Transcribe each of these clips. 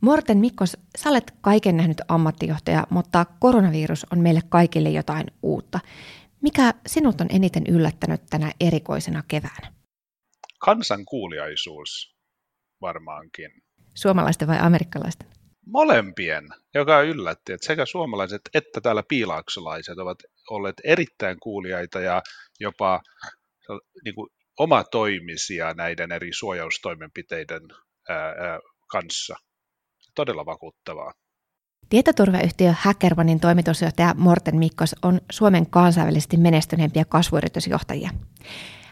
Morten Mikkos, sä olet kaiken nähnyt ammattijohtaja, mutta koronavirus on meille kaikille jotain uutta. Mikä sinut on eniten yllättänyt tänä erikoisena keväänä? Kansan kuuliaisuus varmaankin. Suomalaisten vai amerikkalaisten? Molempien, joka yllätti, että sekä suomalaiset että täällä piilaaksolaiset ovat olleet erittäin kuuliaita ja jopa niin kuin, omatoimisia näiden eri suojaustoimenpiteiden ää, ää, kanssa. Todella vakuuttavaa. Tietoturvayhtiö Hackermanin toimitusjohtaja Morten Mikkos on Suomen kansainvälisesti menestyneempiä kasvuyritysjohtajia.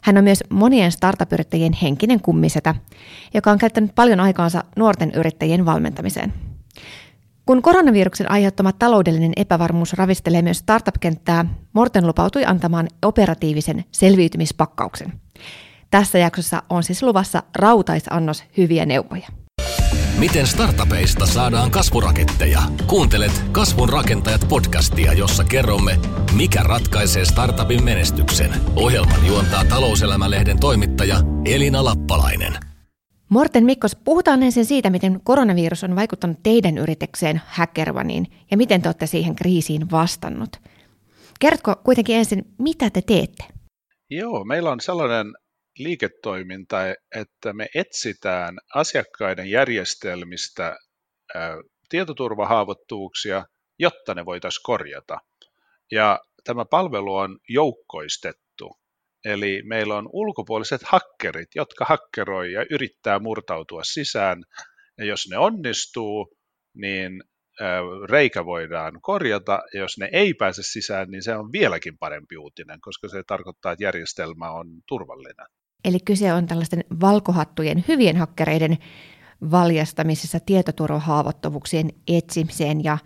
Hän on myös monien startup-yrittäjien henkinen kummisetä, joka on käyttänyt paljon aikaansa nuorten yrittäjien valmentamiseen. Kun koronaviruksen aiheuttama taloudellinen epävarmuus ravistelee myös startup-kenttää, Morten lupautui antamaan operatiivisen selviytymispakkauksen. Tässä jaksossa on siis luvassa rautaisannos hyviä neuvoja. Miten startupeista saadaan kasvuraketteja? Kuuntelet Kasvun rakentajat podcastia, jossa kerromme, mikä ratkaisee startupin menestyksen. Ohjelman juontaa talouselämälehden toimittaja Elina Lappalainen. Morten Mikkos, puhutaan ensin siitä, miten koronavirus on vaikuttanut teidän yritykseen Hackervaniin ja miten te olette siihen kriisiin vastannut. Kerrotko kuitenkin ensin, mitä te teette? Joo, meillä on sellainen liiketoiminta, että me etsitään asiakkaiden järjestelmistä tietoturvahaavoittuvuuksia, jotta ne voitaisiin korjata. Ja tämä palvelu on joukkoistettu. Eli meillä on ulkopuoliset hakkerit, jotka hakkeroi ja yrittää murtautua sisään. Ja jos ne onnistuu, niin reikä voidaan korjata, ja jos ne ei pääse sisään, niin se on vieläkin parempi uutinen, koska se tarkoittaa, että järjestelmä on turvallinen. Eli kyse on tällaisten valkohattujen hyvien hakkereiden valjastamisessa tietoturvahaavoittuvuuksien etsimiseen ja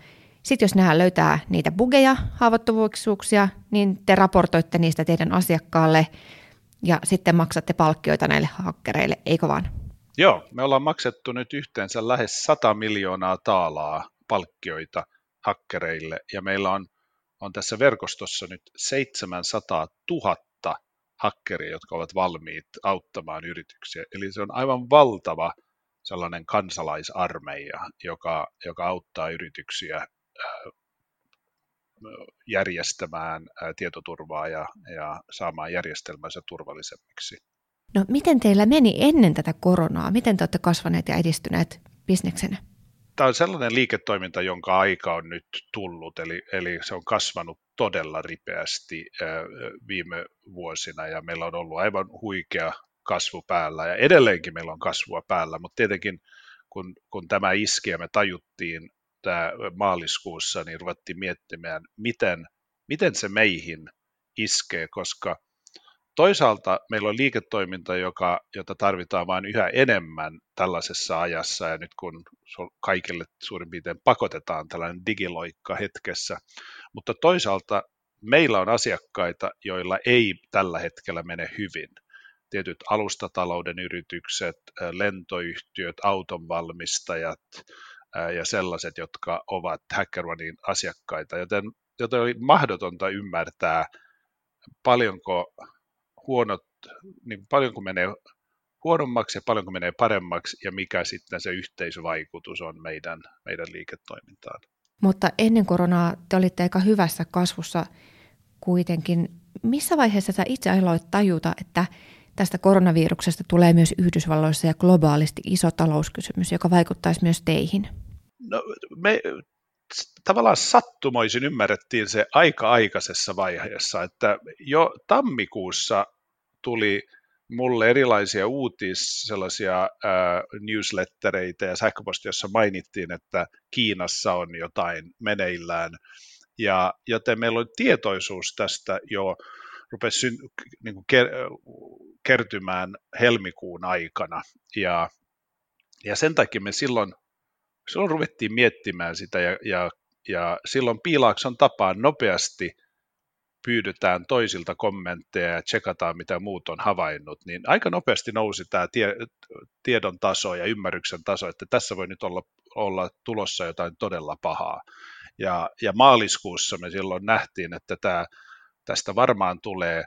sitten jos nämä löytää niitä bugeja, haavoittuvuuksia, niin te raportoitte niistä teidän asiakkaalle ja sitten maksatte palkkioita näille hakkereille, eikö vaan? Joo, me ollaan maksettu nyt yhteensä lähes 100 miljoonaa taalaa palkkioita hakkereille ja meillä on, on tässä verkostossa nyt 700 000 hakkeria, jotka ovat valmiit auttamaan yrityksiä. Eli se on aivan valtava sellainen kansalaisarmeija, joka, joka auttaa yrityksiä järjestämään tietoturvaa ja, ja saamaan järjestelmänsä turvallisemmiksi. No miten teillä meni ennen tätä koronaa? Miten te olette kasvaneet ja edistyneet bisneksenä? Tämä on sellainen liiketoiminta, jonka aika on nyt tullut, eli, eli se on kasvanut todella ripeästi viime vuosina ja meillä on ollut aivan huikea kasvu päällä ja edelleenkin meillä on kasvua päällä, mutta tietenkin kun, kun tämä iski ja me tajuttiin tämä maaliskuussa, niin ruvettiin miettimään, miten, miten se meihin iskee, koska toisaalta meillä on liiketoiminta, joka, jota tarvitaan vain yhä enemmän tällaisessa ajassa, ja nyt kun kaikille suurin piirtein pakotetaan tällainen digiloikka hetkessä, mutta toisaalta meillä on asiakkaita, joilla ei tällä hetkellä mene hyvin. Tietyt alustatalouden yritykset, lentoyhtiöt, autonvalmistajat ja sellaiset, jotka ovat HackerOnein asiakkaita, joten, joten oli mahdotonta ymmärtää, paljonko huonot, niin paljonko menee huonommaksi ja paljonko menee paremmaksi ja mikä sitten se yhteisvaikutus on meidän, meidän liiketoimintaan. Mutta ennen koronaa te olitte aika hyvässä kasvussa kuitenkin. Missä vaiheessa sä itse aloit tajuta, että tästä koronaviruksesta tulee myös Yhdysvalloissa ja globaalisti iso talouskysymys, joka vaikuttaisi myös teihin? No, me tavallaan sattumoisin ymmärrettiin se aika aikaisessa vaiheessa, että jo tammikuussa tuli mulle erilaisia uutis, sellaisia äh, newslettereitä ja sähköpostia, jossa mainittiin, että Kiinassa on jotain meneillään. Ja, joten meillä oli tietoisuus tästä jo rupesi syn, niin kuin ker, kertymään helmikuun aikana. Ja, ja sen takia me silloin, silloin ruvettiin miettimään sitä ja, ja, ja silloin Piilaakson tapaan nopeasti – pyydetään toisilta kommentteja ja tsekataan, mitä muut on havainnut, niin aika nopeasti nousi tämä tie, tiedon taso ja ymmärryksen taso, että tässä voi nyt olla, olla tulossa jotain todella pahaa. Ja, ja maaliskuussa me silloin nähtiin, että tämä, tästä varmaan tulee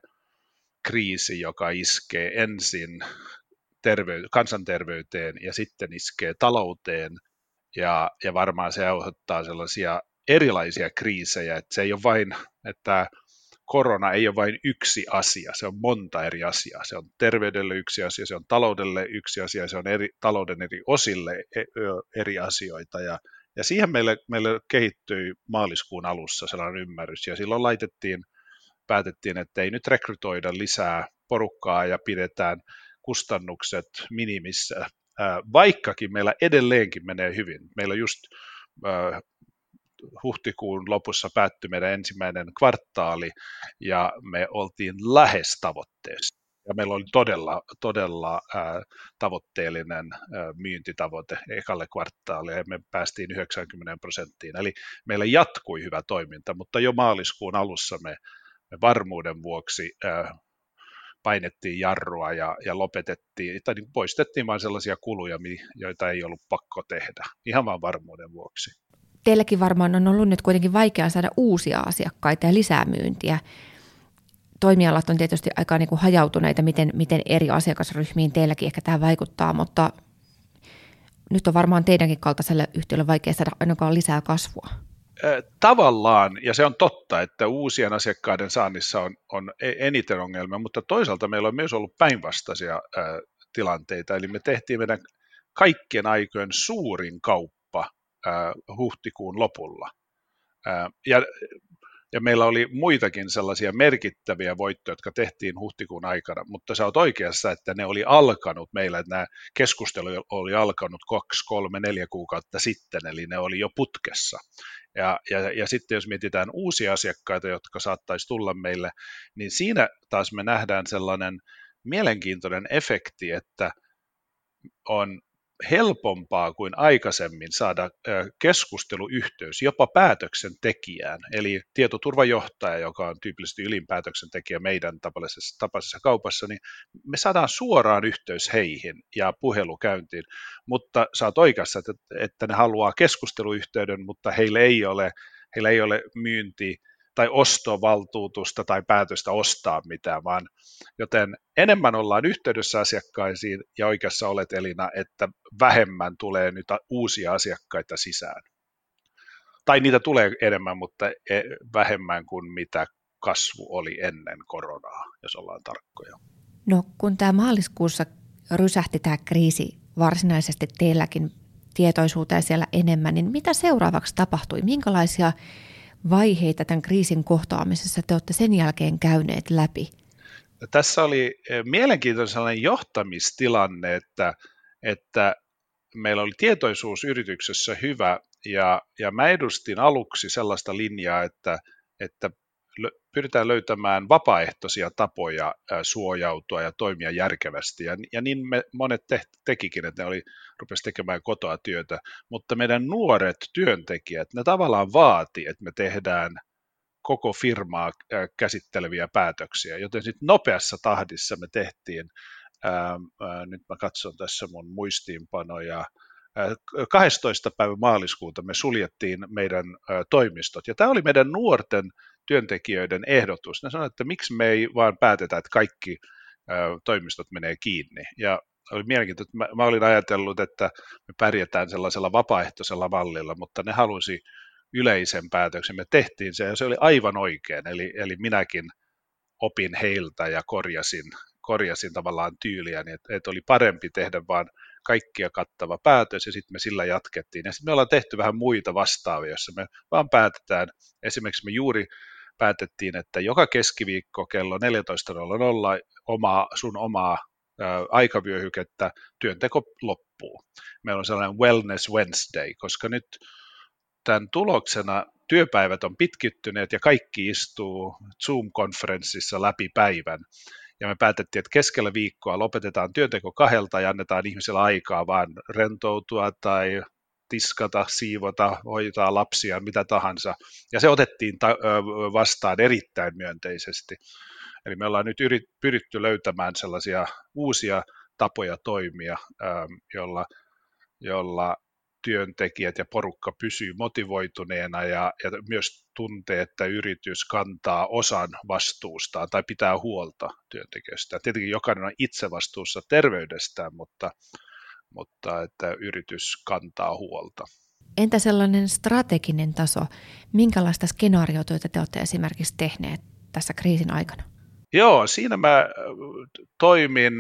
kriisi, joka iskee ensin tervey- kansanterveyteen ja sitten iskee talouteen ja, ja varmaan se aiheuttaa sellaisia erilaisia kriisejä, että se ei ole vain, että korona ei ole vain yksi asia, se on monta eri asiaa. Se on terveydelle yksi asia, se on taloudelle yksi asia, se on eri, talouden eri osille e, eri asioita. Ja, ja siihen meille, meille kehittyi maaliskuun alussa sellainen ymmärrys, ja silloin laitettiin, päätettiin, että ei nyt rekrytoida lisää porukkaa ja pidetään kustannukset minimissä, vaikkakin meillä edelleenkin menee hyvin. Meillä just huhtikuun lopussa päättyi meidän ensimmäinen kvartaali ja me oltiin lähes tavoitteessa. Ja meillä oli todella, todella ää, tavoitteellinen ää, myyntitavoite ekalle kvartaalille ja me päästiin 90 prosenttiin. Eli meillä jatkui hyvä toiminta, mutta jo maaliskuun alussa me, me varmuuden vuoksi ää, painettiin jarrua ja, ja lopetettiin, tai niin poistettiin vain sellaisia kuluja, joita ei ollut pakko tehdä, ihan vain varmuuden vuoksi teilläkin varmaan on ollut nyt kuitenkin vaikea saada uusia asiakkaita ja lisää myyntiä. Toimialat on tietysti aika niin kuin hajautuneita, miten, miten eri asiakasryhmiin teilläkin ehkä tämä vaikuttaa, mutta nyt on varmaan teidänkin kaltaiselle yhtiölle vaikea saada ainakaan lisää kasvua. Tavallaan, ja se on totta, että uusien asiakkaiden saannissa on, on e-, eniten ongelmia, mutta toisaalta meillä on myös ollut päinvastaisia tilanteita, eli me tehtiin meidän kaikkien aikojen suurin kauppa huhtikuun lopulla. Ja, ja meillä oli muitakin sellaisia merkittäviä voittoja, jotka tehtiin huhtikuun aikana, mutta sä oot oikeassa, että ne oli alkanut meillä, että nämä keskustelu oli alkanut kaksi, kolme, neljä kuukautta sitten, eli ne oli jo putkessa. Ja, ja, ja sitten jos mietitään uusia asiakkaita, jotka saattaisi tulla meille, niin siinä taas me nähdään sellainen mielenkiintoinen efekti, että on helpompaa kuin aikaisemmin saada keskusteluyhteys jopa päätöksentekijään, eli tietoturvajohtaja, joka on tyypillisesti ylin päätöksentekijä meidän tapaisessa, tapaisessa kaupassa, niin me saadaan suoraan yhteys heihin ja puhelukäyntiin, mutta saat oikeassa, että, että ne haluaa keskusteluyhteyden, mutta heillä ei ole, heillä ei ole myynti tai ostovaltuutusta tai päätöstä ostaa mitään, vaan joten enemmän ollaan yhteydessä asiakkaisiin ja oikeassa olet Elina, että vähemmän tulee nyt uusia asiakkaita sisään. Tai niitä tulee enemmän, mutta e, vähemmän kuin mitä kasvu oli ennen koronaa, jos ollaan tarkkoja. No kun tämä maaliskuussa rysähti tämä kriisi varsinaisesti teilläkin tietoisuuteen siellä enemmän, niin mitä seuraavaksi tapahtui? Minkälaisia vaiheita tämän kriisin kohtaamisessa te olette sen jälkeen käyneet läpi? Tässä oli eh, mielenkiintoinen sellainen johtamistilanne, että, että meillä oli tietoisuus yrityksessä hyvä ja, ja mä edustin aluksi sellaista linjaa, että, että pyritään löytämään vapaaehtoisia tapoja suojautua ja toimia järkevästi. Ja, niin me monet te, tekikin, että ne oli, rupesi tekemään kotoa työtä. Mutta meidän nuoret työntekijät, ne tavallaan vaati, että me tehdään koko firmaa käsitteleviä päätöksiä, joten sitten nopeassa tahdissa me tehtiin, ää, nyt mä katson tässä mun muistiinpanoja, 12. päivä maaliskuuta me suljettiin meidän toimistot. Ja tämä oli meidän nuorten työntekijöiden ehdotus. Ne sanoivat, että miksi me ei vaan päätetä, että kaikki toimistot menee kiinni. Ja oli mielenkiintoista, että mä, olin ajatellut, että me pärjätään sellaisella vapaaehtoisella mallilla, mutta ne halusi yleisen päätöksen. Me tehtiin se ja se oli aivan oikein, eli, eli minäkin opin heiltä ja korjasin, korjasin tavallaan tyyliä, niin että, että oli parempi tehdä vaan kaikkia kattava päätös ja sitten me sillä jatkettiin. Ja sitten me ollaan tehty vähän muita vastaavia, joissa me vaan päätetään, esimerkiksi me juuri päätettiin, että joka keskiviikko kello 14.00 omaa, sun omaa aikavyöhykettä työnteko loppuu. Meillä on sellainen Wellness Wednesday, koska nyt tämän tuloksena työpäivät on pitkittyneet ja kaikki istuu Zoom-konferenssissa läpi päivän. Ja me päätettiin, että keskellä viikkoa lopetetaan työnteko kahdelta ja annetaan ihmisellä aikaa vaan rentoutua tai tiskata, siivota, hoitaa lapsia, mitä tahansa. Ja se otettiin ta- vastaan erittäin myönteisesti. Eli me ollaan nyt yrit, pyritty löytämään sellaisia uusia tapoja toimia, jolla, jolla työntekijät ja porukka pysyy motivoituneena ja, ja myös tuntee, että yritys kantaa osan vastuustaan tai pitää huolta työntekijöistä. Tietenkin jokainen on itse vastuussa terveydestään, mutta, mutta että yritys kantaa huolta. Entä sellainen strateginen taso? Minkälaista skenaariotyötä te olette esimerkiksi tehneet tässä kriisin aikana? Joo, siinä mä toimin,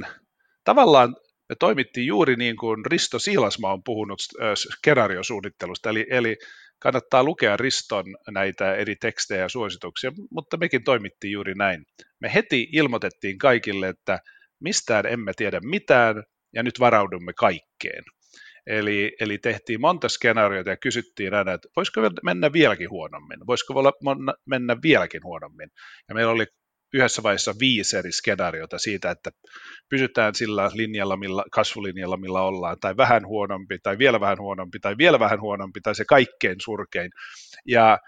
tavallaan me toimittiin juuri niin kuin Risto Siilasma on puhunut skenaariosuunnittelusta, eli, eli kannattaa lukea Riston näitä eri tekstejä ja suosituksia, mutta mekin toimittiin juuri näin. Me heti ilmoitettiin kaikille, että mistään emme tiedä mitään ja nyt varaudumme kaikkeen. Eli, eli tehtiin monta skenaariota ja kysyttiin aina, että voisiko mennä vieläkin huonommin, voisiko mennä vieläkin huonommin. Ja meillä oli yhdessä vaiheessa viisi eri skenaariota siitä, että pysytään sillä linjalla, millä, kasvulinjalla, millä ollaan, tai vähän huonompi, tai vielä vähän huonompi, tai vielä vähän huonompi, tai se kaikkein surkein. Ja,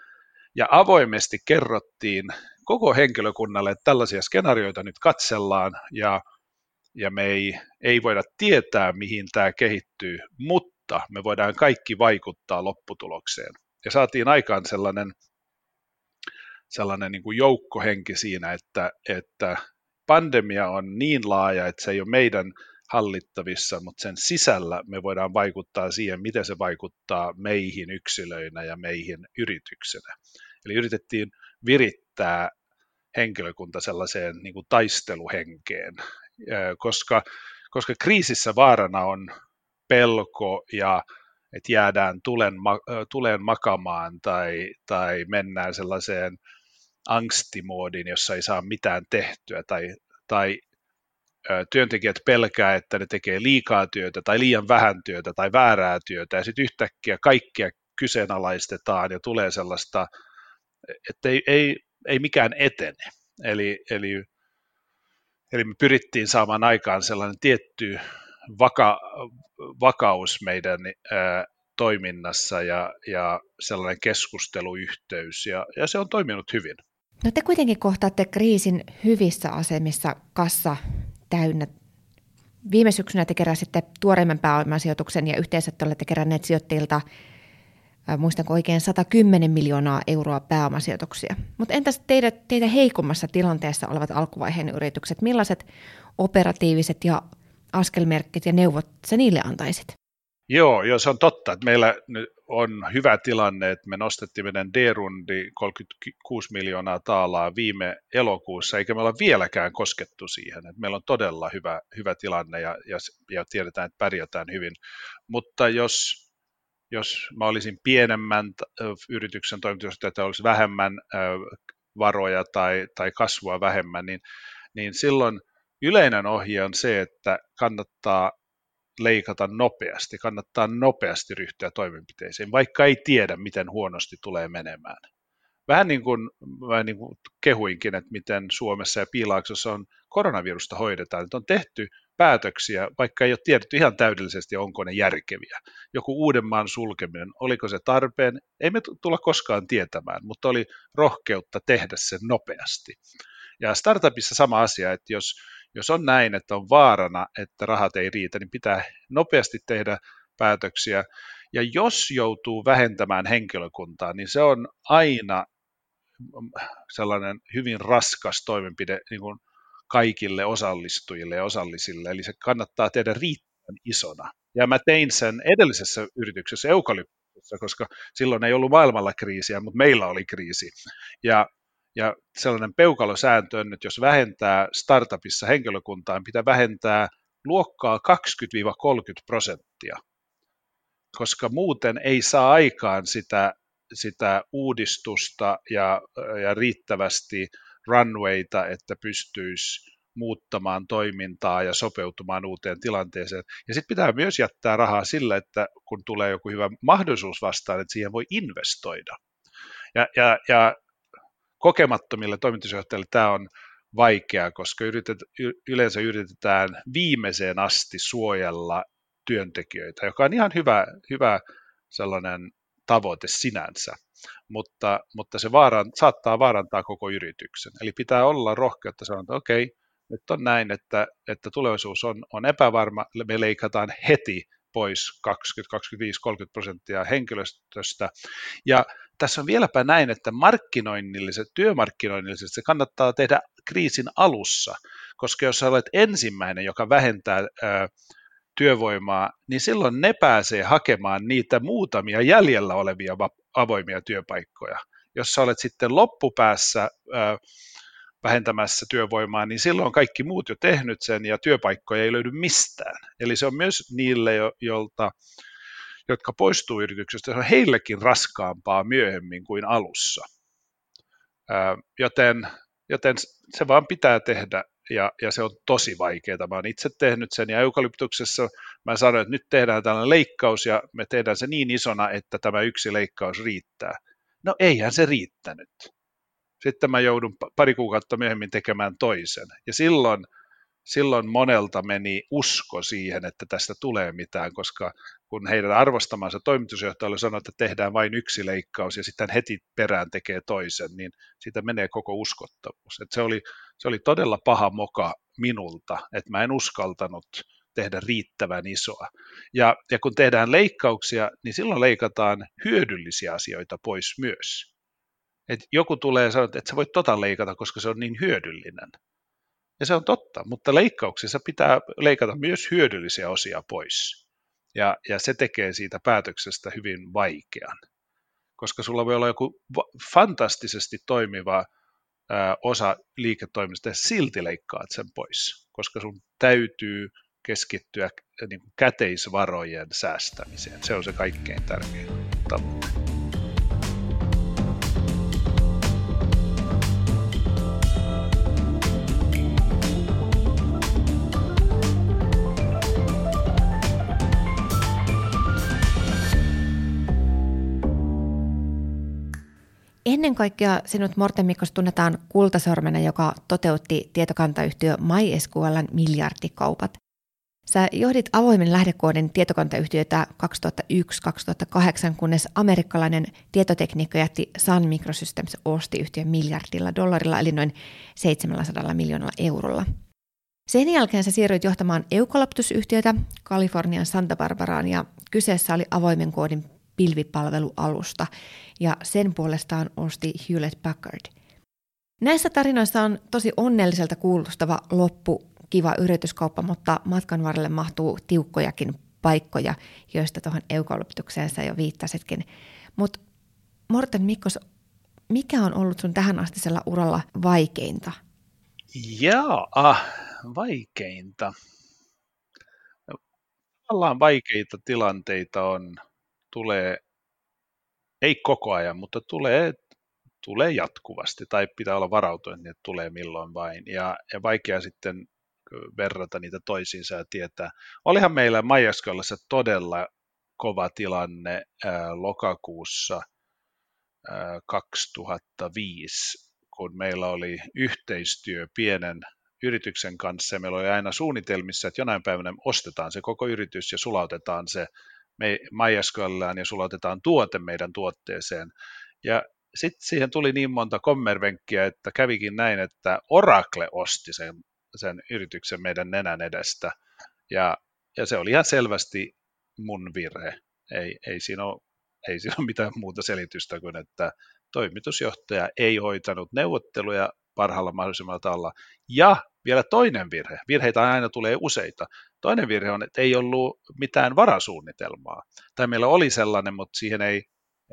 ja avoimesti kerrottiin koko henkilökunnalle, että tällaisia skenaarioita nyt katsellaan, ja, ja me ei, ei voida tietää, mihin tämä kehittyy, mutta me voidaan kaikki vaikuttaa lopputulokseen. Ja saatiin aikaan sellainen sellainen niin kuin joukkohenki siinä, että, että pandemia on niin laaja, että se ei ole meidän hallittavissa, mutta sen sisällä me voidaan vaikuttaa siihen, miten se vaikuttaa meihin yksilöinä ja meihin yrityksenä. Eli yritettiin virittää henkilökunta sellaiseen niin kuin taisteluhenkeen, koska, koska kriisissä vaarana on pelko ja että jäädään tulen, tulen makamaan tai, tai mennään sellaiseen angstimoodin, jossa ei saa mitään tehtyä tai, tai työntekijät pelkää, että ne tekee liikaa työtä tai liian vähän työtä tai väärää työtä ja sitten yhtäkkiä kaikkia kyseenalaistetaan ja tulee sellaista, että ei, ei, ei mikään etene. Eli, eli, eli me pyrittiin saamaan aikaan sellainen tietty vaka, vakaus meidän ää, toiminnassa ja, ja sellainen keskusteluyhteys, ja, ja se on toiminut hyvin. No te kuitenkin kohtaatte kriisin hyvissä asemissa kassa täynnä. Viime syksynä te keräsitte tuoreimman pääomasijoituksen ja yhteensä te olette keränneet sijoittajilta, muistanko oikein, 110 miljoonaa euroa pääomasijoituksia. Mutta entäs teidät, teitä heikommassa tilanteessa olevat alkuvaiheen yritykset, millaiset operatiiviset ja askelmerkit ja neuvot sä niille antaisit? Joo, joo, se on totta, että meillä on hyvä tilanne, että me nostettiin meidän D-rundi 36 miljoonaa taalaa viime elokuussa, eikä me olla vieläkään koskettu siihen. Että meillä on todella hyvä, hyvä tilanne ja, ja, ja tiedetään, että pärjätään hyvin. Mutta jos, jos mä olisin pienemmän yrityksen toimitusjohtaja, että olisi vähemmän varoja tai, tai kasvua vähemmän, niin, niin silloin yleinen ohje on se, että kannattaa leikata nopeasti, kannattaa nopeasti ryhtyä toimenpiteisiin, vaikka ei tiedä, miten huonosti tulee menemään. Vähän niin kuin, mä niin kuin kehuinkin, että miten Suomessa ja Piilaaksossa on koronavirusta hoidetaan, että on tehty päätöksiä, vaikka ei ole tiedetty ihan täydellisesti, onko ne järkeviä. Joku Uudenmaan sulkeminen, oliko se tarpeen, ei me tulla koskaan tietämään, mutta oli rohkeutta tehdä se nopeasti. Ja startupissa sama asia, että jos jos on näin, että on vaarana, että rahat ei riitä, niin pitää nopeasti tehdä päätöksiä. Ja jos joutuu vähentämään henkilökuntaa, niin se on aina sellainen hyvin raskas toimenpide niin kuin kaikille osallistujille ja osallisille, eli se kannattaa tehdä riittävän isona. Ja mä tein sen edellisessä yrityksessä Eukalyptuksessa, koska silloin ei ollut maailmalla kriisiä, mutta meillä oli kriisi. Ja ja sellainen peukalosääntö on, että jos vähentää startupissa henkilökuntaa, niin pitää vähentää luokkaa 20-30 prosenttia, koska muuten ei saa aikaan sitä, sitä uudistusta ja, ja riittävästi runwayta, että pystyisi muuttamaan toimintaa ja sopeutumaan uuteen tilanteeseen. Ja sitten pitää myös jättää rahaa sillä, että kun tulee joku hyvä mahdollisuus vastaan, että siihen voi investoida. Ja, ja, ja kokemattomille toimitusjohtajille tämä on vaikeaa, koska yritet, yleensä yritetään viimeiseen asti suojella työntekijöitä, joka on ihan hyvä, hyvä sellainen tavoite sinänsä, mutta, mutta se vaaran, saattaa vaarantaa koko yrityksen. Eli pitää olla rohkeutta sanoa, että okei, nyt on näin, että, että tulevaisuus on, on epävarma, me leikataan heti pois 20, 25, 30 prosenttia henkilöstöstä. Ja tässä on vieläpä näin, että markkinoinnilliset, työmarkkinoinnilliset se kannattaa tehdä kriisin alussa, koska jos olet ensimmäinen, joka vähentää ää, työvoimaa, niin silloin ne pääsee hakemaan niitä muutamia jäljellä olevia avoimia työpaikkoja. Jos sä olet sitten loppupäässä vähentämässä työvoimaa, niin silloin kaikki muut jo tehnyt sen ja työpaikkoja ei löydy mistään. Eli se on myös niille, jolta, jotka poistuu yrityksestä, se on heillekin raskaampaa myöhemmin kuin alussa. Joten, joten se vaan pitää tehdä ja, ja se on tosi vaikeaa. Mä oon itse tehnyt sen ja eukalyptuksessa mä sanoin, että nyt tehdään tällainen leikkaus ja me tehdään se niin isona, että tämä yksi leikkaus riittää. No eihän se riittänyt. Sitten mä joudun pari kuukautta myöhemmin tekemään toisen. Ja silloin, silloin monelta meni usko siihen, että tästä tulee mitään, koska kun heidän arvostamansa toimitusjohtajalle sanoi, että tehdään vain yksi leikkaus ja sitten heti perään tekee toisen, niin siitä menee koko uskottavuus. Et se, oli, se oli todella paha moka minulta, että mä en uskaltanut tehdä riittävän isoa. Ja, ja kun tehdään leikkauksia, niin silloin leikataan hyödyllisiä asioita pois myös. Et joku tulee ja sanoo, että et sä voit tota leikata, koska se on niin hyödyllinen. Ja se on totta, mutta leikkauksissa pitää leikata myös hyödyllisiä osia pois. Ja, ja se tekee siitä päätöksestä hyvin vaikean. Koska sulla voi olla joku fantastisesti toimiva ää, osa liiketoimista ja silti leikkaat sen pois, koska sun täytyy keskittyä niin käteisvarojen säästämiseen. Se on se kaikkein tärkein tavoite. Ennen kaikkea sinut Morten Mikkos tunnetaan kultasormena, joka toteutti tietokantayhtiö MySQLn miljardikaupat. Sä johdit avoimen lähdekoodin tietokantayhtiötä 2001-2008, kunnes amerikkalainen tietotekniikkajätti Sun Microsystems osti yhtiön miljardilla dollarilla, eli noin 700 miljoonalla eurolla. Sen jälkeen sä siirryit johtamaan Eucalyptus-yhtiötä Kalifornian Santa Barbaraan ja kyseessä oli avoimen koodin pilvipalvelualusta ja sen puolestaan osti Hewlett Packard. Näissä tarinoissa on tosi onnelliselta kuulostava loppu, kiva yrityskauppa, mutta matkan varrelle mahtuu tiukkojakin paikkoja, joista tuohon eukalyptukseen sä jo viittasitkin. Mutta Morten Mikkos, mikä on ollut sun tähän astisella uralla vaikeinta? Jaa, vaikeinta. Tavallaan vaikeita tilanteita on tulee, ei koko ajan, mutta tulee, tulee jatkuvasti, tai pitää olla varautunut, että tulee milloin vain, ja, ja vaikea sitten verrata niitä toisiinsa ja tietää. Olihan meillä Majaskalassa todella kova tilanne ää, lokakuussa ää, 2005, kun meillä oli yhteistyö pienen yrityksen kanssa meillä oli aina suunnitelmissa, että jonain päivänä ostetaan se koko yritys ja sulautetaan se me MySQLään ja sulautetaan tuote meidän tuotteeseen. Ja sitten siihen tuli niin monta kommervenkkiä, että kävikin näin, että Oracle osti sen, sen yrityksen meidän nenän edestä. Ja, ja se oli ihan selvästi mun virhe. Ei, ei, siinä ole, ei siinä ole mitään muuta selitystä kuin, että toimitusjohtaja ei hoitanut neuvotteluja parhaalla mahdollisella tavalla. Ja vielä toinen virhe, virheitä aina tulee useita. Toinen virhe on, että ei ollut mitään varasuunnitelmaa. Tai meillä oli sellainen, mutta siihen ei,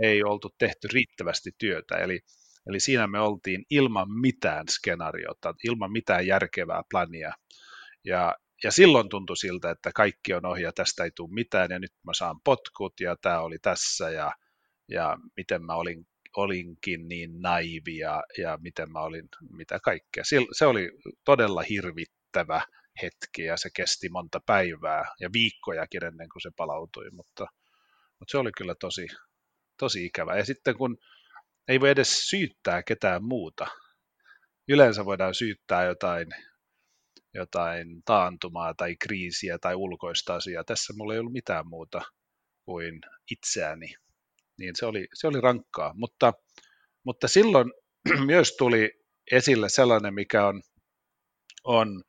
ei oltu tehty riittävästi työtä. Eli, eli siinä me oltiin ilman mitään skenaariota, ilman mitään järkevää plania. Ja, ja silloin tuntui siltä, että kaikki on ohi ja tästä ei tule mitään ja nyt mä saan potkut ja tämä oli tässä ja, ja miten mä olin olinkin niin naivi ja, ja miten mä olin, mitä kaikkea. Se oli todella hirvittävä hetki ja se kesti monta päivää ja viikkojakin ennen kuin se palautui, mutta, mutta se oli kyllä tosi, tosi ikävä. Ja sitten kun ei voi edes syyttää ketään muuta, yleensä voidaan syyttää jotain, jotain taantumaa tai kriisiä tai ulkoista asiaa. Tässä mulla ei ollut mitään muuta kuin itseäni niin se oli, se oli rankkaa. Mutta, mutta silloin myös tuli esille sellainen, mikä on, on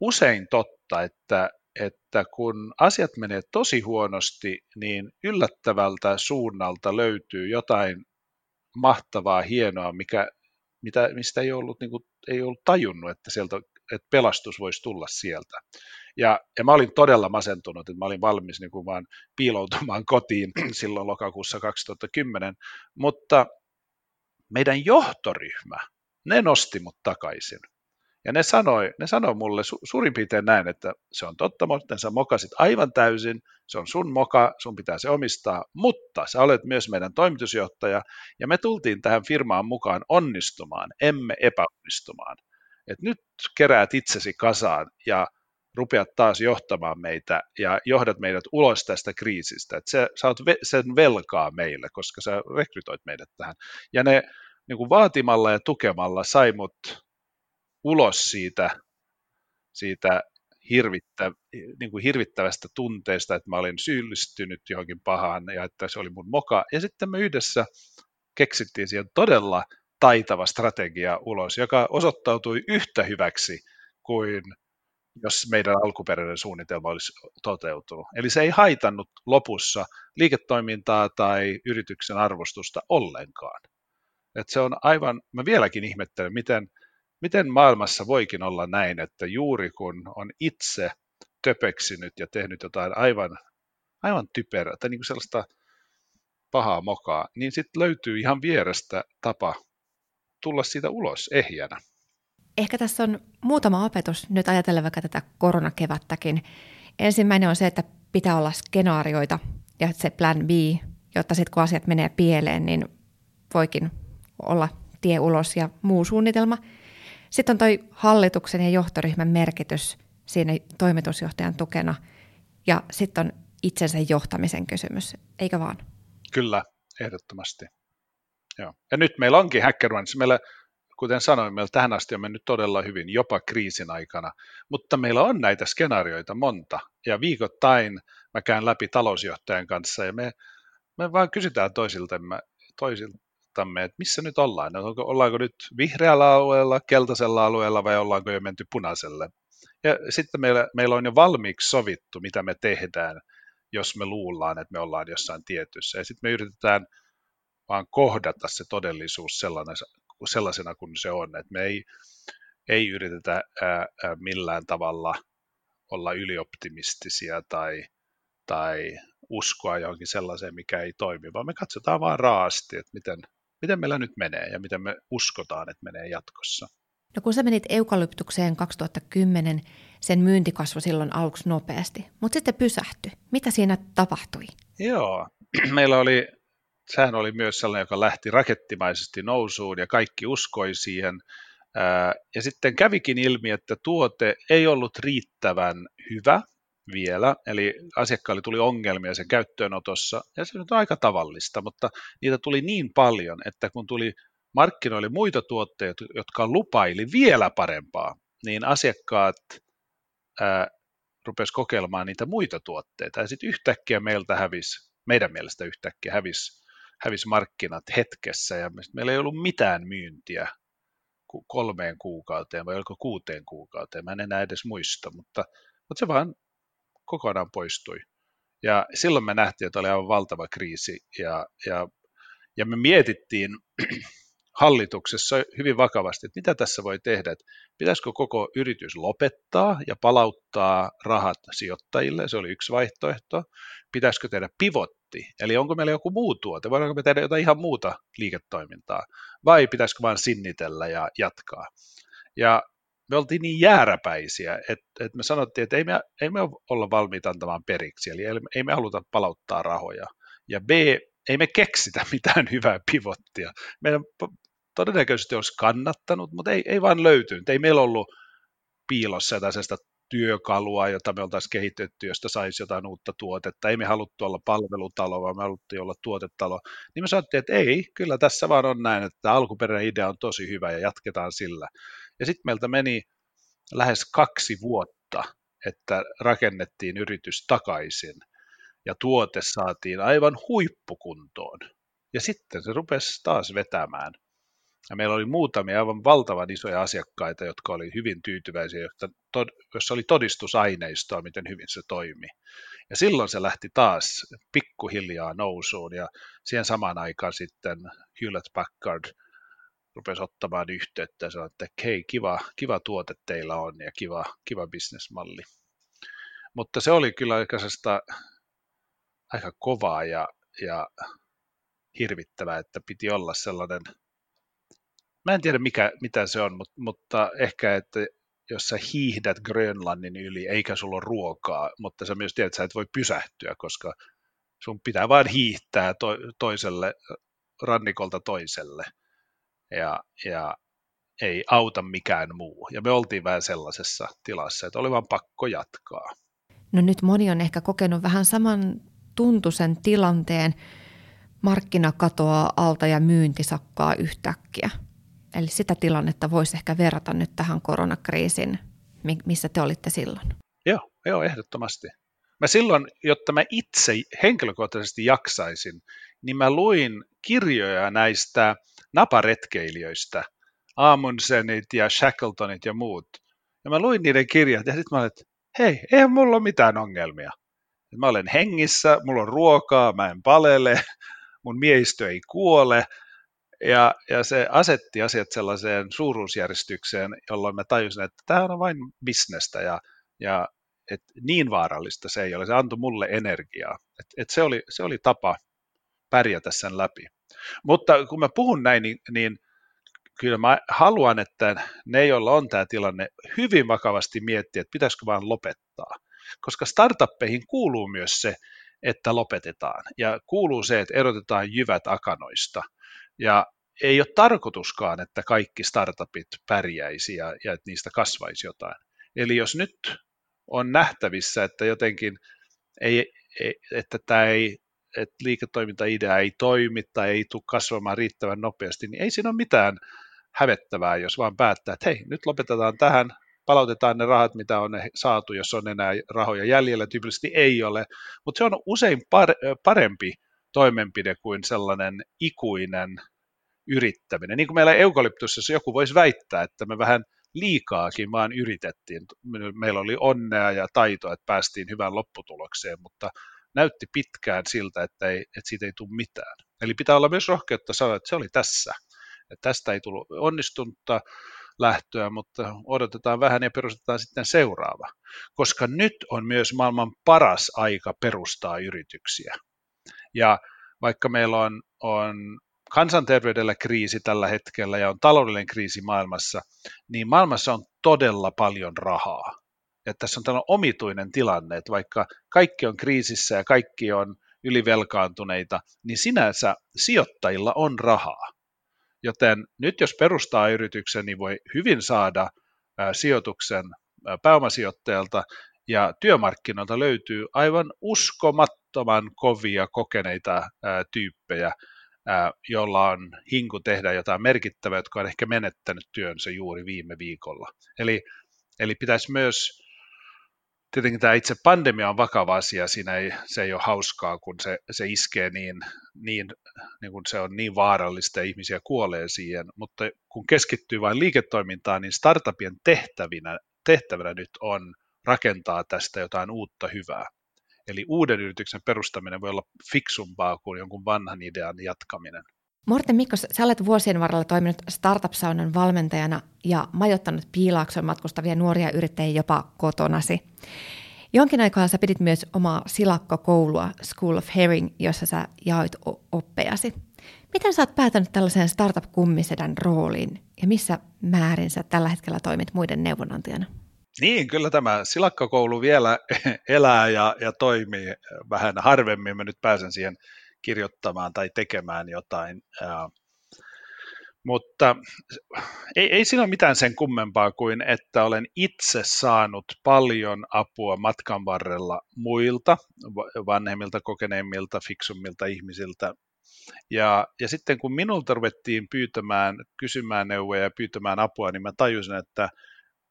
usein totta, että, että kun asiat menee tosi huonosti, niin yllättävältä suunnalta löytyy jotain mahtavaa, hienoa, mikä, mitä, mistä ei ollut, niin kuin, ei ollut tajunnut, että, sieltä, että pelastus voisi tulla sieltä. Ja, ja mä olin todella masentunut, että mä olin valmis niin kuin vaan piiloutumaan kotiin silloin lokakuussa 2010, mutta meidän johtoryhmä, ne nosti mut takaisin. Ja ne sanoi, ne sanoi mulle su, suurin piirtein näin, että se on totta, mutta sä mokasit aivan täysin, se on sun moka, sun pitää se omistaa, mutta sä olet myös meidän toimitusjohtaja, ja me tultiin tähän firmaan mukaan onnistumaan, emme epäonnistumaan. Et nyt keräät itsesi kasaan ja rupeat taas johtamaan meitä ja johdat meidät ulos tästä kriisistä. Et sä, sä oot sen velkaa meille, koska sä rekrytoit meidät tähän. Ja ne niin kuin vaatimalla ja tukemalla sai mut ulos siitä, siitä hirvittä, niin kuin hirvittävästä tunteesta, että mä olin syyllistynyt johonkin pahaan ja että se oli mun moka. Ja sitten me yhdessä keksittiin siihen todella taitava strategia ulos, joka osoittautui yhtä hyväksi kuin jos meidän alkuperäinen suunnitelma olisi toteutunut. Eli se ei haitannut lopussa liiketoimintaa tai yrityksen arvostusta ollenkaan. Et se on aivan, mä vieläkin ihmettelen, miten miten maailmassa voikin olla näin, että juuri kun on itse töpeksinyt ja tehnyt jotain aivan, aivan typerää tai niin kuin sellaista pahaa mokaa, niin sitten löytyy ihan vierestä tapa tulla siitä ulos ehjänä. Ehkä tässä on muutama opetus nyt ajatellen vaikka tätä koronakevättäkin. Ensimmäinen on se, että pitää olla skenaarioita ja se plan B, jotta sitten kun asiat menee pieleen, niin voikin olla tie ulos ja muu suunnitelma – sitten on toi hallituksen ja johtoryhmän merkitys siinä toimitusjohtajan tukena ja sitten on itsensä johtamisen kysymys, eikö vaan? Kyllä, ehdottomasti. Joo. Ja nyt meillä onkin HackerOneissa, meillä, kuten sanoin, meillä tähän asti on mennyt todella hyvin, jopa kriisin aikana, mutta meillä on näitä skenaarioita monta, ja viikoittain mä käyn läpi talousjohtajan kanssa, ja me, me vaan kysytään toisiltamme, toisilta, karttamme, että missä nyt ollaan. Onko, ollaanko nyt vihreällä alueella, keltaisella alueella vai ollaanko jo menty punaiselle. Ja sitten meillä, meillä on jo valmiiksi sovittu, mitä me tehdään, jos me luullaan, että me ollaan jossain tietyssä. Ja sitten me yritetään vaan kohdata se todellisuus sellaisena kuin se on. Että me ei, ei yritetä ää, ää, millään tavalla olla ylioptimistisia tai, tai uskoa johonkin sellaiseen, mikä ei toimi, vaan me katsotaan vaan raasti, että miten, miten meillä nyt menee ja miten me uskotaan, että menee jatkossa. No kun sä menit eukalyptukseen 2010, sen myynti kasvoi silloin aluksi nopeasti, mutta sitten pysähtyi. Mitä siinä tapahtui? Joo, meillä oli, sehän oli myös sellainen, joka lähti rakettimaisesti nousuun ja kaikki uskoi siihen. Ja sitten kävikin ilmi, että tuote ei ollut riittävän hyvä vielä, eli asiakkaille tuli ongelmia sen käyttöönotossa, ja se nyt on aika tavallista, mutta niitä tuli niin paljon, että kun tuli markkinoille muita tuotteita, jotka lupaili vielä parempaa, niin asiakkaat rupesivat kokeilemaan niitä muita tuotteita, ja sitten yhtäkkiä meiltä hävisi, meidän mielestä yhtäkkiä hävisi, hävisi markkinat hetkessä, ja meillä ei ollut mitään myyntiä kolmeen kuukauteen, vai oliko kuuteen kuukauteen, mä en enää edes muista, mutta, mutta se vaan kokonaan poistui. Ja silloin me nähtiin, että oli aivan valtava kriisi ja, ja, ja me mietittiin hallituksessa hyvin vakavasti, että mitä tässä voi tehdä, että pitäisikö koko yritys lopettaa ja palauttaa rahat sijoittajille, se oli yksi vaihtoehto, pitäisikö tehdä pivotti, eli onko meillä joku muu tuote, voidaanko me tehdä jotain ihan muuta liiketoimintaa, vai pitäisikö vain sinnitellä ja jatkaa. Ja me oltiin niin jääräpäisiä, että, että me sanottiin, että ei me, ei me olla valmiita antamaan periksi, eli ei me haluta palauttaa rahoja. Ja B, ei me keksitä mitään hyvää pivottia. Meidän todennäköisesti olisi kannattanut, mutta ei, ei vaan löytynyt. Ei meillä ollut piilossa jotain sellaista työkalua, jota me oltaisiin kehitetty, josta saisi jotain uutta tuotetta. Ei me haluttu olla palvelutalo, vaan me haluttiin olla tuotetalo. Niin me sanottiin, että ei, kyllä tässä vaan on näin, että alkuperäinen idea on tosi hyvä ja jatketaan sillä. Ja sitten meiltä meni lähes kaksi vuotta, että rakennettiin yritys takaisin ja tuote saatiin aivan huippukuntoon. Ja sitten se rupesi taas vetämään. Ja meillä oli muutamia aivan valtavan isoja asiakkaita, jotka oli hyvin tyytyväisiä, jossa oli todistusaineistoa, miten hyvin se toimi. Ja silloin se lähti taas pikkuhiljaa nousuun ja siihen samaan aikaan sitten Hewlett Packard rupesi ottamaan yhteyttä ja sanoi, että hei, kiva, kiva tuote teillä on ja kiva, kiva bisnesmalli. Mutta se oli kyllä aikaisesta aika kovaa ja, ja hirvittävää, että piti olla sellainen, mä en tiedä mikä, mitä se on, mutta, mutta ehkä, että jos sä hiihdät Grönlannin yli, eikä sulla ole ruokaa, mutta sä myös tiedät, että sä et voi pysähtyä, koska sun pitää vain hiihtää to, toiselle rannikolta toiselle. Ja, ja ei auta mikään muu. Ja me oltiin vähän sellaisessa tilassa, että oli vaan pakko jatkaa. No nyt moni on ehkä kokenut vähän saman tuntuisen tilanteen. Markkina katoaa alta ja myynti sakkaa yhtäkkiä. Eli sitä tilannetta voisi ehkä verrata nyt tähän koronakriisin, missä te olitte silloin. Joo, joo ehdottomasti. Mä silloin, jotta mä itse henkilökohtaisesti jaksaisin, niin mä luin kirjoja näistä naparetkeilijöistä, Amundsenit ja Shackletonit ja muut. Ja mä luin niiden kirjat ja sitten mä olin, että hei, eihän mulla ole mitään ongelmia. Mä olen hengissä, mulla on ruokaa, mä en palele, mun miehistö ei kuole. Ja, ja se asetti asiat sellaiseen suuruusjärjestykseen, jolloin mä tajusin, että tämä on vain bisnestä ja, ja et niin vaarallista se ei ole. Se antoi mulle energiaa. Et, et se, oli, se oli tapa pärjätä sen läpi. Mutta kun mä puhun näin, niin, niin kyllä mä haluan, että ne, joilla on tämä tilanne, hyvin vakavasti miettiä, että pitäisikö vaan lopettaa. Koska startuppeihin kuuluu myös se, että lopetetaan. Ja kuuluu se, että erotetaan jyvät akanoista. Ja ei ole tarkoituskaan, että kaikki startupit pärjäisi ja, ja että niistä kasvaisi jotain. Eli jos nyt on nähtävissä, että jotenkin ei, ei, että tämä ei, että liiketoimintaidea ei toimi tai ei tule kasvamaan riittävän nopeasti, niin ei siinä ole mitään hävettävää, jos vaan päättää, että hei, nyt lopetetaan tähän, palautetaan ne rahat, mitä on saatu, jos on enää rahoja jäljellä, tyypillisesti ei ole, mutta se on usein parempi toimenpide kuin sellainen ikuinen yrittäminen. Niin kuin meillä eukalyptuksessa joku voisi väittää, että me vähän liikaakin vaan yritettiin. Meillä oli onnea ja taitoa, että päästiin hyvään lopputulokseen, mutta näytti pitkään siltä, että, ei, että siitä ei tule mitään. Eli pitää olla myös rohkeutta sanoa, että se oli tässä. Että tästä ei tullut onnistunutta lähtöä, mutta odotetaan vähän ja perustetaan sitten seuraava. Koska nyt on myös maailman paras aika perustaa yrityksiä. Ja vaikka meillä on, on kansanterveydellä kriisi tällä hetkellä ja on taloudellinen kriisi maailmassa, niin maailmassa on todella paljon rahaa. Ja tässä on tällainen omituinen tilanne, että vaikka kaikki on kriisissä ja kaikki on ylivelkaantuneita, niin sinänsä sijoittajilla on rahaa. Joten nyt jos perustaa yrityksen, niin voi hyvin saada sijoituksen pääomasijoittajalta ja työmarkkinoilta löytyy aivan uskomattoman kovia kokeneita tyyppejä, jolla on hinku tehdä jotain merkittävää, jotka on ehkä menettänyt työnsä juuri viime viikolla. Eli, eli pitäisi myös, tietenkin tämä itse pandemia on vakava asia, siinä ei, se ei ole hauskaa, kun se, se iskee niin, niin, niin kun se on niin vaarallista ja ihmisiä kuolee siihen, mutta kun keskittyy vain liiketoimintaan, niin startupien tehtävinä, tehtävänä nyt on rakentaa tästä jotain uutta hyvää. Eli uuden yrityksen perustaminen voi olla fiksumpaa kuin jonkun vanhan idean jatkaminen. Morten Mikkos, sä olet vuosien varrella toiminut Startup-saunan valmentajana ja majoittanut piilaakson matkustavia nuoria yrittäjiä jopa kotonasi. Jonkin aikaa sä pidit myös omaa silakkokoulua School of Herring, jossa sä jaoit oppejasi. Miten sä oot päätänyt tällaiseen startup-kummisedän rooliin ja missä määrin sä tällä hetkellä toimit muiden neuvonantajana? Niin, kyllä tämä silakkakoulu vielä elää ja, ja toimii vähän harvemmin. Mä nyt pääsen siihen kirjoittamaan tai tekemään jotain. Ja, mutta ei, ei siinä ole mitään sen kummempaa kuin, että olen itse saanut paljon apua matkan varrella muilta, vanhemmilta, kokeneemmilta, fiksummilta ihmisiltä. Ja, ja sitten kun minulta ruvettiin pyytämään, kysymään neuvoja ja pyytämään apua, niin mä tajusin, että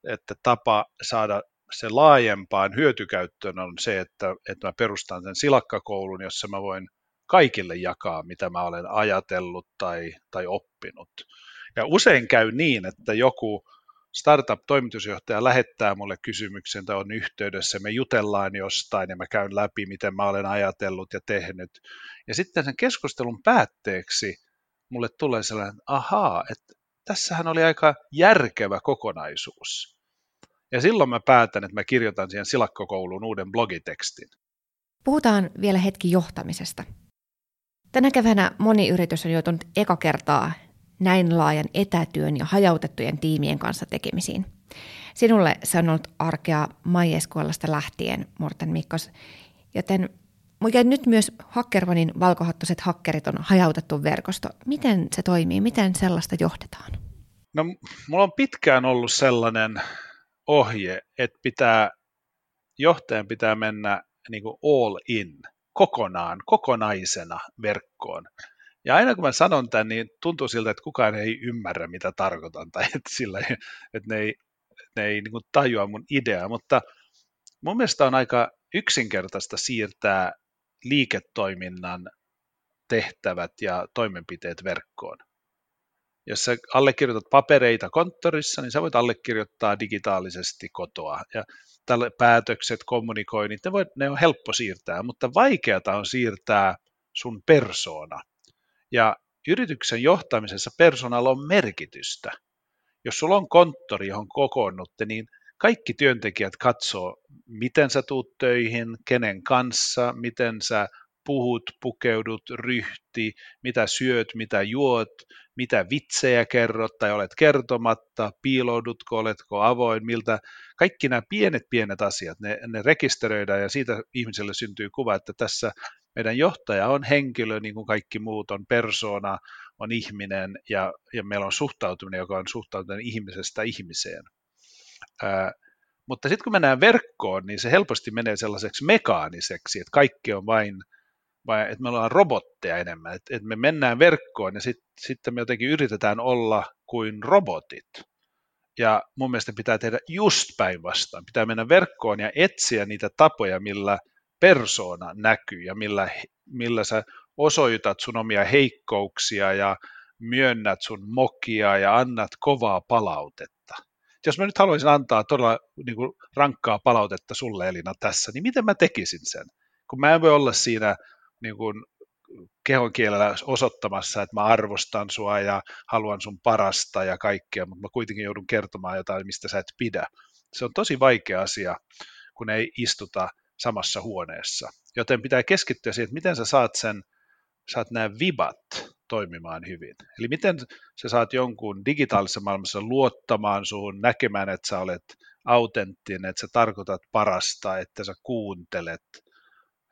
että tapa saada se laajempaan hyötykäyttöön on se, että, että mä perustan sen silakkakoulun, jossa mä voin kaikille jakaa, mitä mä olen ajatellut tai, tai oppinut. Ja usein käy niin, että joku startup-toimitusjohtaja lähettää mulle kysymyksen tai on yhteydessä, me jutellaan jostain ja mä käyn läpi, miten mä olen ajatellut ja tehnyt. Ja sitten sen keskustelun päätteeksi mulle tulee sellainen, ahaa, että tässähän oli aika järkevä kokonaisuus. Ja silloin mä päätän, että mä kirjoitan siihen silakkokouluun uuden blogitekstin. Puhutaan vielä hetki johtamisesta. Tänä keväänä moni yritys on joutunut eka kertaa näin laajan etätyön ja hajautettujen tiimien kanssa tekemisiin. Sinulle se on ollut arkea Maieskuolasta lähtien, Morten Mikkos, joten mikä nyt myös Hackervanin valkohattoset hakkerit on hajautettu verkosto. Miten se toimii? Miten sellaista johdetaan? No, mulla on pitkään ollut sellainen ohje, että pitää, johtajan pitää mennä niin kuin all in, kokonaan, kokonaisena verkkoon. Ja aina kun mä sanon tämän, niin tuntuu siltä, että kukaan ei ymmärrä, mitä tarkoitan, tai että, sillä, että ne ei, ne ei niin tajua mun ideaa, mutta mun mielestä on aika yksinkertaista siirtää liiketoiminnan tehtävät ja toimenpiteet verkkoon. Jos sä allekirjoitat papereita konttorissa, niin sä voit allekirjoittaa digitaalisesti kotoa. Ja tälle päätökset, kommunikoinnit, ne, voi, ne on helppo siirtää, mutta vaikeata on siirtää sun persoona. Ja yrityksen johtamisessa persoonalla on merkitystä. Jos sulla on konttori, johon kokoonnutte, niin kaikki työntekijät katsoo, miten sä tuut töihin, kenen kanssa, miten sä puhut, pukeudut, ryhti, mitä syöt, mitä juot, mitä vitsejä kerrot tai olet kertomatta, piiloudutko, oletko avoin, miltä, kaikki nämä pienet pienet asiat, ne, ne rekisteröidään ja siitä ihmiselle syntyy kuva, että tässä meidän johtaja on henkilö, niin kuin kaikki muut, on persona, on ihminen ja, ja meillä on suhtautuminen, joka on suhtautuminen ihmisestä ihmiseen. Ää, mutta sitten kun mennään verkkoon, niin se helposti menee sellaiseksi mekaaniseksi, että kaikki on vain, vain että me ollaan robotteja enemmän, että, että me mennään verkkoon ja sitten sit me jotenkin yritetään olla kuin robotit. Ja mun mielestä pitää tehdä just päinvastoin. Pitää mennä verkkoon ja etsiä niitä tapoja, millä persoona näkyy ja millä, millä sä osoitat sun omia heikkouksia ja myönnät sun mokia ja annat kovaa palautetta jos mä nyt haluaisin antaa todella niin kuin rankkaa palautetta sulle Elina tässä, niin miten mä tekisin sen? Kun mä en voi olla siinä niin kuin kehon kielellä osoittamassa, että mä arvostan sua ja haluan sun parasta ja kaikkea, mutta mä kuitenkin joudun kertomaan jotain, mistä sä et pidä. Se on tosi vaikea asia, kun ei istuta samassa huoneessa. Joten pitää keskittyä siihen, että miten sä saat sen, saat nämä vibat toimimaan hyvin. Eli miten sä saat jonkun digitaalisessa maailmassa luottamaan suhun, näkemään, että sä olet autenttinen, että sä tarkoitat parasta, että sä kuuntelet.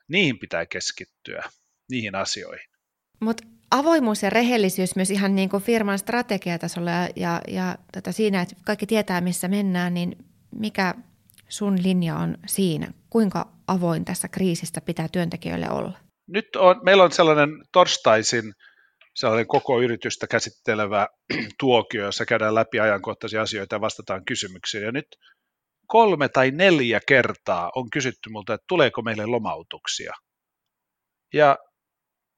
Niihin pitää keskittyä, niihin asioihin. Mutta avoimuus ja rehellisyys myös ihan niin kuin firman strategiatasolla ja, ja, ja tota siinä, että kaikki tietää, missä mennään, niin mikä sun linja on siinä? Kuinka avoin tässä kriisistä pitää työntekijöille olla? Nyt on, meillä on sellainen torstaisin sellainen koko yritystä käsittelevä tuokio, jossa käydään läpi ajankohtaisia asioita ja vastataan kysymyksiin. Ja nyt kolme tai neljä kertaa on kysytty multa, että tuleeko meille lomautuksia. Ja,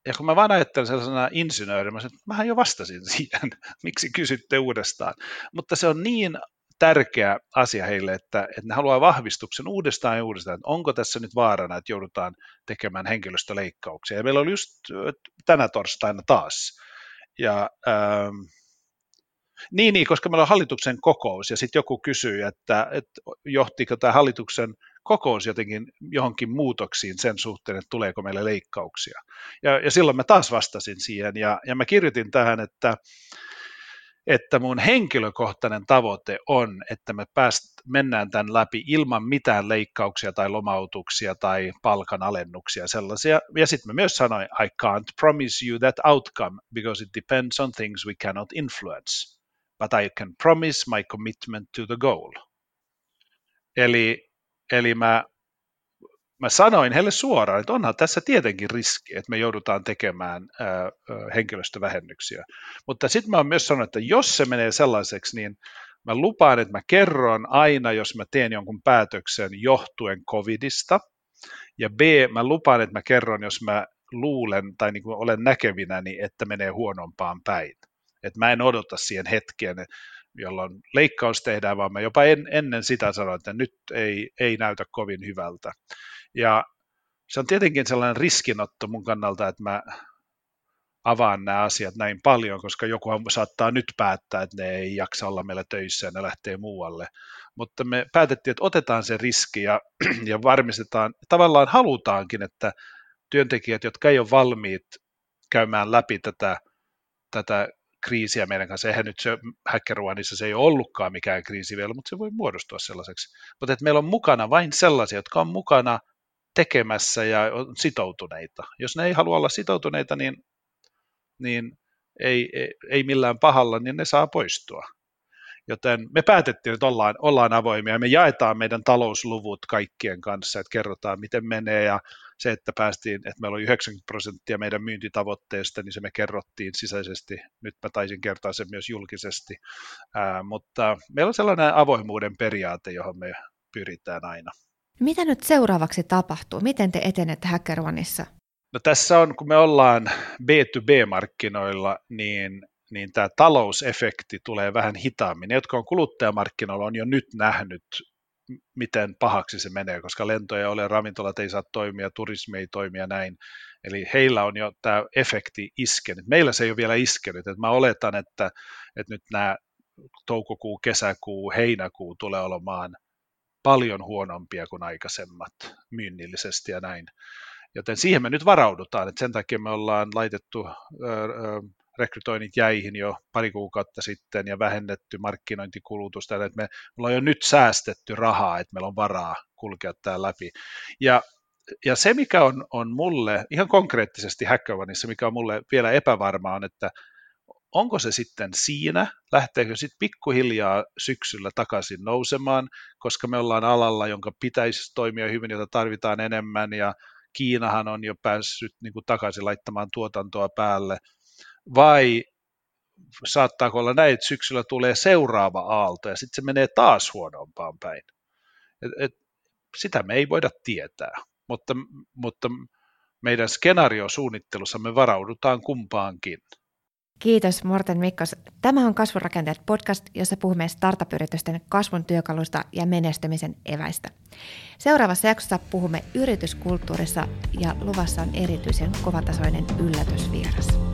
ja kun mä vaan ajattelen sellaisena insinöörinä, mä sanoin, että mähän jo vastasin siihen, miksi kysytte uudestaan. Mutta se on niin tärkeä asia heille, että, että ne haluaa vahvistuksen uudestaan ja uudestaan, että onko tässä nyt vaarana, että joudutaan tekemään henkilöstöleikkauksia. Ja meillä oli just tänä torstaina taas. Ja, ähm, niin, niin, koska meillä on hallituksen kokous ja sitten joku kysyy, että, että johtiko tämä hallituksen kokous jotenkin johonkin muutoksiin sen suhteen, että tuleeko meille leikkauksia. Ja, ja silloin mä taas vastasin siihen ja, ja mä kirjoitin tähän, että että mun henkilökohtainen tavoite on, että me pääst, mennään tämän läpi ilman mitään leikkauksia tai lomautuksia tai palkanalennuksia sellaisia. Ja sitten mä myös sanoin, I can't promise you that outcome because it depends on things we cannot influence, but I can promise my commitment to the goal. Eli, eli mä mä sanoin heille suoraan, että onhan tässä tietenkin riski, että me joudutaan tekemään ää, henkilöstövähennyksiä. Mutta sitten mä oon myös sanonut, että jos se menee sellaiseksi, niin mä lupaan, että mä kerron aina, jos mä teen jonkun päätöksen johtuen covidista, ja B, mä lupaan, että mä kerron, jos mä luulen tai niin kuin olen näkevinäni, että menee huonompaan päin. Että mä en odota siihen hetken, jolloin leikkaus tehdään, vaan mä jopa en, ennen sitä sanon, että nyt ei, ei näytä kovin hyvältä. Ja se on tietenkin sellainen riskinotto mun kannalta, että mä avaa nämä asiat näin paljon, koska joku saattaa nyt päättää, että ne ei jaksa olla meillä töissä ja ne lähtee muualle. Mutta me päätettiin, että otetaan se riski ja, ja varmistetaan, tavallaan halutaankin, että työntekijät, jotka ei ole valmiit käymään läpi tätä, tätä kriisiä meidän kanssa. Eihän nyt se HackerOneissa se ei ole ollutkaan mikään kriisi vielä, mutta se voi muodostua sellaiseksi. Mutta että meillä on mukana vain sellaisia, jotka on mukana tekemässä ja on sitoutuneita. Jos ne ei halua olla sitoutuneita, niin, niin ei, ei, ei millään pahalla, niin ne saa poistua. Joten me päätettiin, että ollaan, ollaan avoimia me jaetaan meidän talousluvut kaikkien kanssa, että kerrotaan miten menee ja se, että päästiin, että meillä oli 90 prosenttia meidän myyntitavoitteesta, niin se me kerrottiin sisäisesti. Nyt mä taisin kertoa sen myös julkisesti. Ää, mutta meillä on sellainen avoimuuden periaate, johon me pyritään aina. Mitä nyt seuraavaksi tapahtuu? Miten te etenette HackerOneissa? No tässä on, kun me ollaan B2B-markkinoilla, niin niin tämä talousefekti tulee vähän hitaammin. Ne, jotka on kuluttajamarkkinoilla, on jo nyt nähnyt, miten pahaksi se menee, koska lentoja ole, ravintolat ei saa toimia, turismi ei toimia näin. Eli heillä on jo tämä efekti iskenyt. Meillä se ei ole vielä iskenyt. Et mä oletan, että, että nyt nämä toukokuu, kesäkuu, heinäkuu tulee olemaan paljon huonompia kuin aikaisemmat myynnillisesti ja näin. Joten siihen me nyt varaudutaan, että sen takia me ollaan laitettu rekrytoinnit jäihin jo pari kuukautta sitten ja vähennetty markkinointikulutusta, että me ollaan jo nyt säästetty rahaa, että meillä on varaa kulkea tämä läpi. Ja, ja se, mikä on, on mulle ihan konkreettisesti Hackathonissa, mikä on mulle vielä epävarmaa, on, että onko se sitten siinä, lähteekö sitten pikkuhiljaa syksyllä takaisin nousemaan, koska me ollaan alalla, jonka pitäisi toimia hyvin, jota tarvitaan enemmän, ja Kiinahan on jo päässyt niin kuin takaisin laittamaan tuotantoa päälle, vai saattaako olla näin, että syksyllä tulee seuraava aalto ja sitten se menee taas huonompaan päin. Et, et, sitä me ei voida tietää, mutta, mutta meidän skenaariosuunnittelussa me varaudutaan kumpaankin. Kiitos Morten Mikkos. Tämä on Kasvurakenteet podcast, jossa puhumme startup-yritysten kasvun työkalusta ja menestymisen eväistä. Seuraavassa jaksossa puhumme yrityskulttuurissa ja luvassa on erityisen kovatasoinen yllätysvieras.